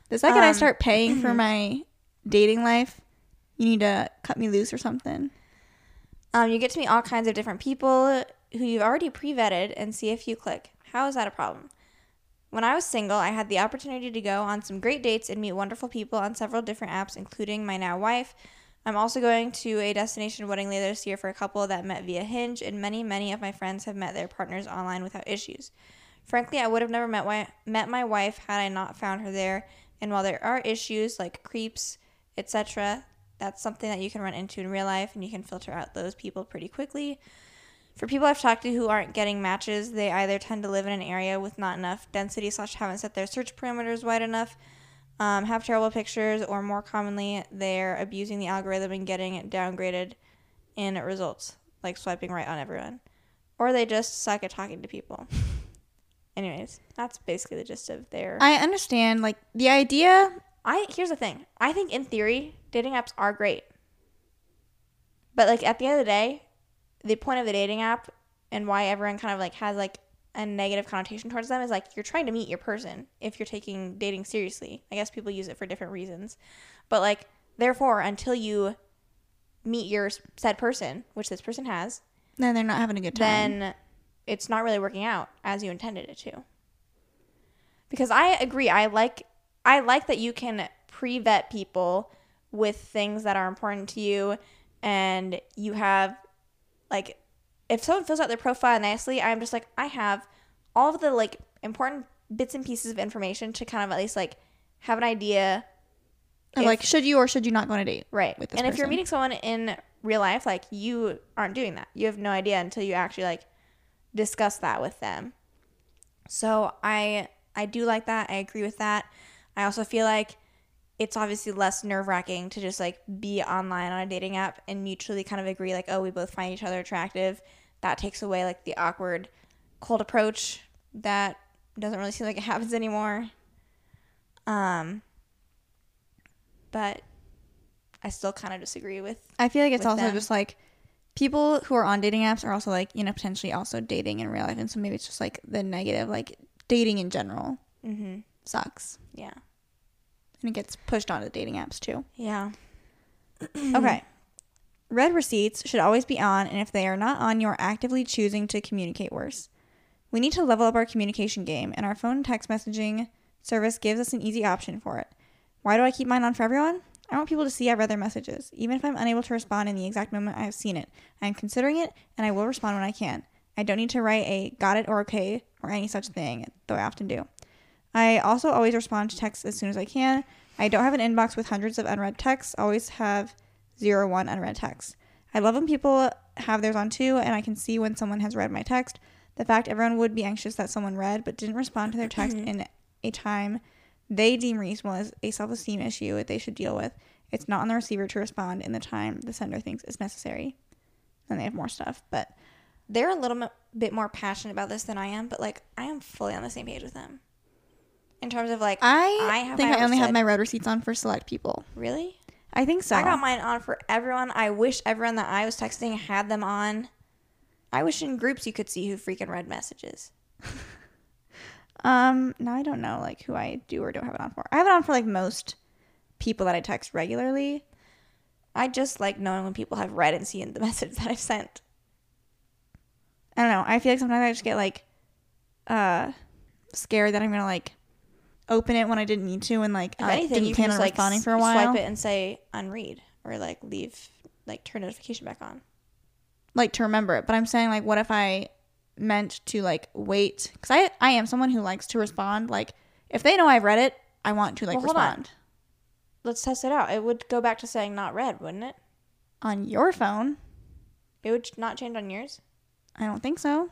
The second I um, start paying for <clears throat> my dating life, you need to cut me loose or something. Um, you get to meet all kinds of different people who you've already pre-vetted and see if you click. How is that a problem? When I was single, I had the opportunity to go on some great dates and meet wonderful people on several different apps, including my now wife. I'm also going to a destination wedding later this year for a couple that met via Hinge, and many, many of my friends have met their partners online without issues. Frankly, I would have never met, wi- met my wife had I not found her there, and while there are issues like creeps, etc., that's something that you can run into in real life and you can filter out those people pretty quickly. For people I've talked to who aren't getting matches, they either tend to live in an area with not enough density slash haven't set their search parameters wide enough, um, have terrible pictures, or more commonly, they're abusing the algorithm and getting it downgraded in results, like swiping right on everyone. Or they just suck at talking to people. <laughs> Anyways, that's basically the gist of their. I understand like the idea. I here's the thing. I think in theory, dating apps are great. But like at the end of the day, the point of the dating app and why everyone kind of like has like a negative connotation towards them is like you're trying to meet your person if you're taking dating seriously. I guess people use it for different reasons. But like therefore until you meet your said person, which this person has, Then they're not having a good time. then it's not really working out as you intended it to. Because I agree, I like I like that you can pre-vet people with things that are important to you and you have like if someone fills out their profile nicely, I'm just like I have all of the like important bits and pieces of information to kind of at least like have an idea if- like, should you or should you not go on a date? Right. and if you're meeting someone in real life, like you aren't doing that. You have no idea until you actually like discuss that with them. So I I do like that. I agree with that. I also feel like it's obviously less nerve wracking to just like be online on a dating app and mutually kind of agree like, oh, we both find each other attractive. That takes away like the awkward cold approach that doesn't really seem like it happens anymore. Um but I still kind of disagree with I feel like it's also them. just like people who are on dating apps are also like you know potentially also dating in real life, and so maybe it's just like the negative, like dating in general mm-hmm. sucks, yeah and it gets pushed onto dating apps too. yeah <clears throat> Okay. Read receipts should always be on, and if they are not on, you are actively choosing to communicate worse. We need to level up our communication game, and our phone text messaging service gives us an easy option for it. Why do I keep mine on for everyone? I want people to see I read their messages, even if I'm unable to respond in the exact moment I have seen it. I am considering it, and I will respond when I can. I don't need to write a got it or okay or any such thing, though I often do. I also always respond to texts as soon as I can. I don't have an inbox with hundreds of unread texts, I always have zero one unread texts. I love when people have theirs on too, and I can see when someone has read my text. The fact everyone would be anxious that someone read but didn't respond to their text mm-hmm. in a time they deem reasonable is a self esteem issue that they should deal with. It's not on the receiver to respond in the time the sender thinks is necessary. Then they have more stuff, but they're a little bit more passionate about this than I am, but like I am fully on the same page with them. In terms of like, I, I think I only have my read receipts on for select people. really, I think so. I got mine on for everyone. I wish everyone that I was texting had them on. I wish in groups you could see who freaking read messages. <laughs> Um, now I don't know like who I do or don't have it on for. I have it on for like most people that I text regularly. I just like knowing when people have read and seen the <laughs> message that I've sent. I don't know. I feel like sometimes I just get like uh scared that I'm gonna like open it when I didn't need to and like If I anything, didn't you can plan just on like responding for a while. swipe it and say unread or like leave, like turn notification back on. Like to remember it. But I'm saying like what if I meant to like wait because I I am someone who likes to respond. Like if they know I've read it, I want to like Well, hold on. respond. Let's test it out. It would go back to saying not read, wouldn't it? On your phone, It would not change on yours. I don't think so.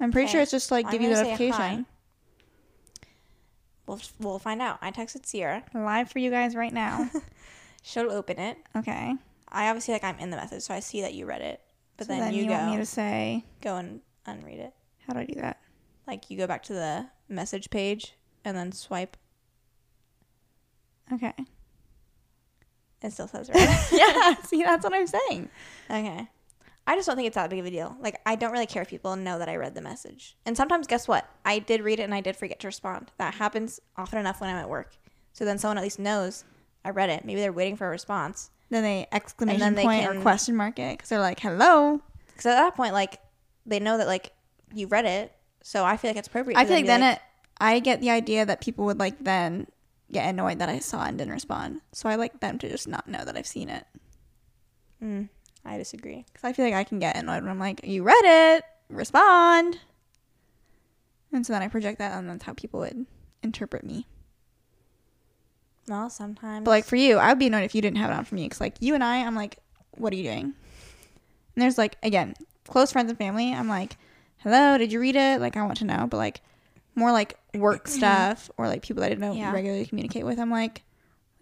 I'm pretty Okay. sure it's just like I'm give you the gonna say notification. We'll we'll find out. I texted Ciera. Live for you guys right now. <laughs> She'll open it. okay. I obviously like I'm in the message, so I see that you read it. But So then, you, go want me to say go and unread it. how do I do that? Like you go back to the message page and then swipe. Okay. It still says <laughs> read. yeah, see that's what I'm saying. <laughs> okay. I just don't think it's that big of a deal. Like I don't really care if people know that I read the message. And sometimes guess what? I did read it and I did forget to respond. That happens often enough when I'm at work. So then someone at least knows I read it. Maybe they're waiting for a response. Then they exclamation then they point or question mark it because they're like, "Hello." Because at that point, like they know that like you read it. So I feel like it's appropriate. I feel like then it. I get the idea that people would like then get annoyed that I saw and didn't respond. So I like them to just not know that I've seen it Mm, I disagree. because I feel like I can get annoyed when I'm like, "You read it, respond," and so then I project that, and that's how people would interpret me. Well, sometimes. But like for you, I would be annoyed if you didn't have it on for me because like you and I, I'm like, what are you doing? And there's like again, close friends and family. I'm like, hello, did you read it? Like I want to know. But like more like work <clears throat> stuff or like people that I don't Yeah. regularly communicate with, I'm like,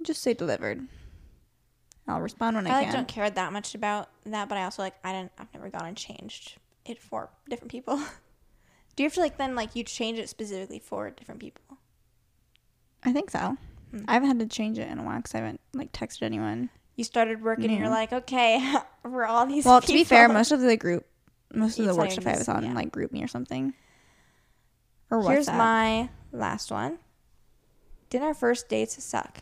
just say delivered. I'll respond when I, I like can. I don't care that much about that, but I also like I don't I've never gone and changed it for different people. <laughs> Do you have to like then like you change it specifically for different people? I think so. Hmm. I haven't had to change it in a while because I haven't like texted anyone. You started working, and you're like, okay, <laughs> we're all these. Well, to be fair, most of the group, most of the It's work not I was on yeah. like GroupMe or something. Or Here's WhatsApp. my last one. Dinner first dates suck.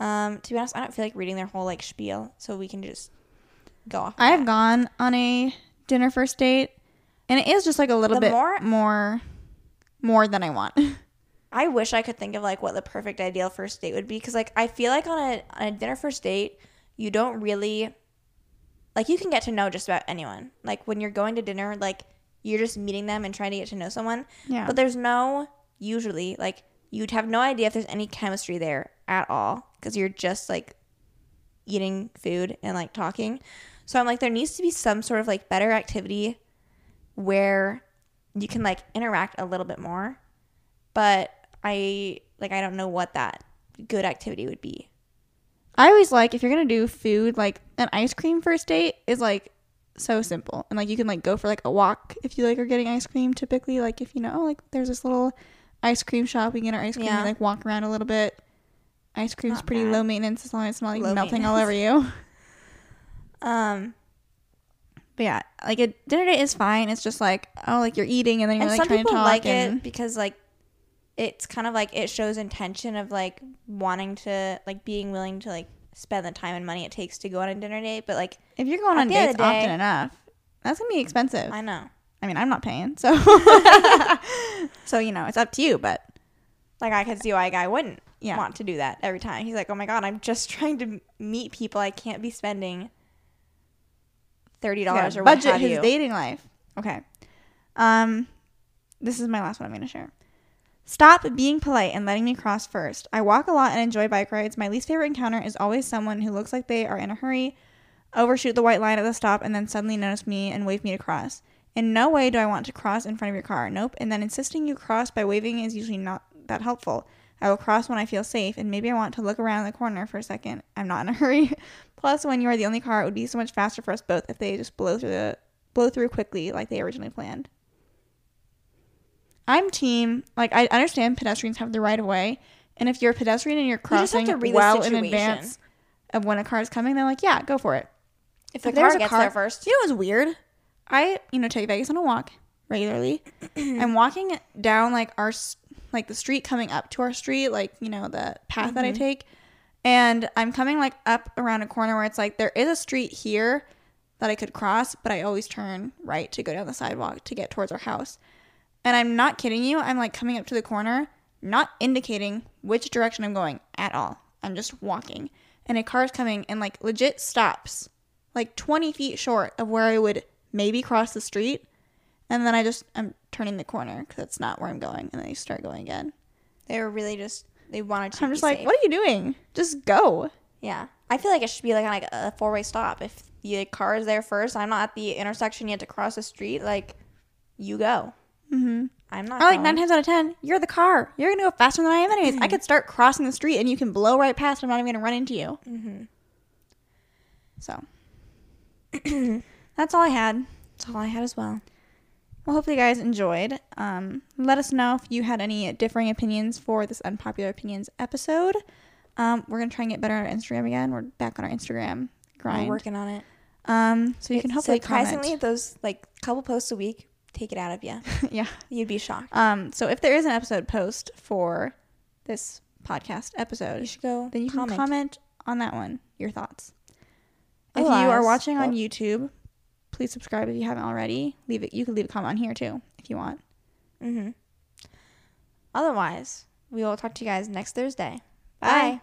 Um, to be honest, I don't feel like reading their whole like spiel, so we can just go off. I have gone on a dinner first date, and it is just like a little The bit more- more, more, than I want. <laughs> I wish I could think of like what the perfect ideal first date would be because like I feel like on a on a dinner first date you don't really like you can get to know just about anyone. Like when you're going to dinner, like you're just meeting them and trying to get to know someone. yeah, But there's no usually like you'd have no idea if there's any chemistry there at all because you're just like eating food and like talking. So I'm like there needs to be some sort of like better activity where you can like interact a little bit more. But I like I don't know what that good activity would be. I always like if you're gonna do food, like an ice cream first date is like so simple, and like you can like go for like a walk if you like are getting ice cream. Typically, like if you know, oh, like there's this little ice cream shop, we can get our ice cream, Yeah. and, like walk around a little bit. Ice cream's Not pretty bad. low maintenance as long as it's not like Low melting all over you. <laughs> Um But yeah, like a dinner date is fine. It's just like oh, like you're eating and then you're and like some trying to people talk like and it because like it's kind of like it shows intention of like wanting to like being willing to like spend the time and money it takes to go on a dinner date but like if you're going on dates day- often enough, that's gonna be expensive. i know I mean, I'm not paying, so <laughs> <laughs> so you know, it's up to you. But like i could see why a guy wouldn't Yeah. want to do that every time he's like oh my god i'm just <laughs> trying to meet people i can't be spending $30 Yeah, or budget his you dating life. Okay. Um, this is my last one I'm going to share. Stop being polite and letting me cross first. I walk a lot and enjoy bike rides. My least favorite encounter is always someone who looks like they are in a hurry, overshoot the white line at the stop, and then suddenly notice me and wave me to cross. In no way do I want to cross in front of your car. Nope. And then insisting you cross by waving is usually not that helpful. I will cross when I feel safe, and maybe I want to look around the corner for a second. I'm not in a <laughs> hurry. Plus, when you are the only car, it would be so much faster for us both if they just blow through the blow through quickly like they originally planned. I'm team like I understand pedestrians have the right of way, and if you're a pedestrian and you're crossing to read well in advance of when a car is coming, they're like yeah, go for it. if the If there's car a gets car- there first You know what's weird? I you know take Vegas on a walk regularly. <clears throat> I'm walking down like our like the street coming up to our street, like you know the path that I mm-hmm. take, and I'm coming like up around a corner where it's like there is a street here that I could cross, but I always turn right to go down the sidewalk to get towards our house. And I'm not kidding you. I'm like coming up to the corner, not indicating which direction I'm going at all. I'm just walking. And a car's coming and like legit stops like 20 feet short of where I would maybe cross the street. And then I just, I'm turning the corner because that's not where I'm going. And then I start going again. they were really just they wanted to I'm just like, safe. what are you doing? Just go. Yeah, I feel like it should be like like a four way stop. If the car is there first, I'm not at the intersection. Have to cross the street. Like, you go. Mm-hmm. I'm not. I like going. nine times out of ten, you're the car. You're gonna go faster than I am anyways. I could start crossing the street and you can blow right past. I'm not even gonna run into you. Mm-hmm. So <clears throat> that's all I had. That's all I had as well. Well, hopefully you guys enjoyed. Um, let us know if you had any differing opinions for this unpopular opinions episode. Um, we're gonna try and get better at Instagram again. We're back on our Instagram grind. We're working on it. Um, so you can hopefully surprisingly comment. those like couple posts a week take it out of you. <laughs> yeah. You'd be shocked. Um, so if there is an episode post for this podcast episode, You should go. then you comment. can comment on that one your thoughts if you are Otherwise- watching on youtube please subscribe if you haven't already leave it you can leave a comment on here too if you want Mm-hmm. Otherwise, we will talk to you guys next Thursday. Bye. Bye.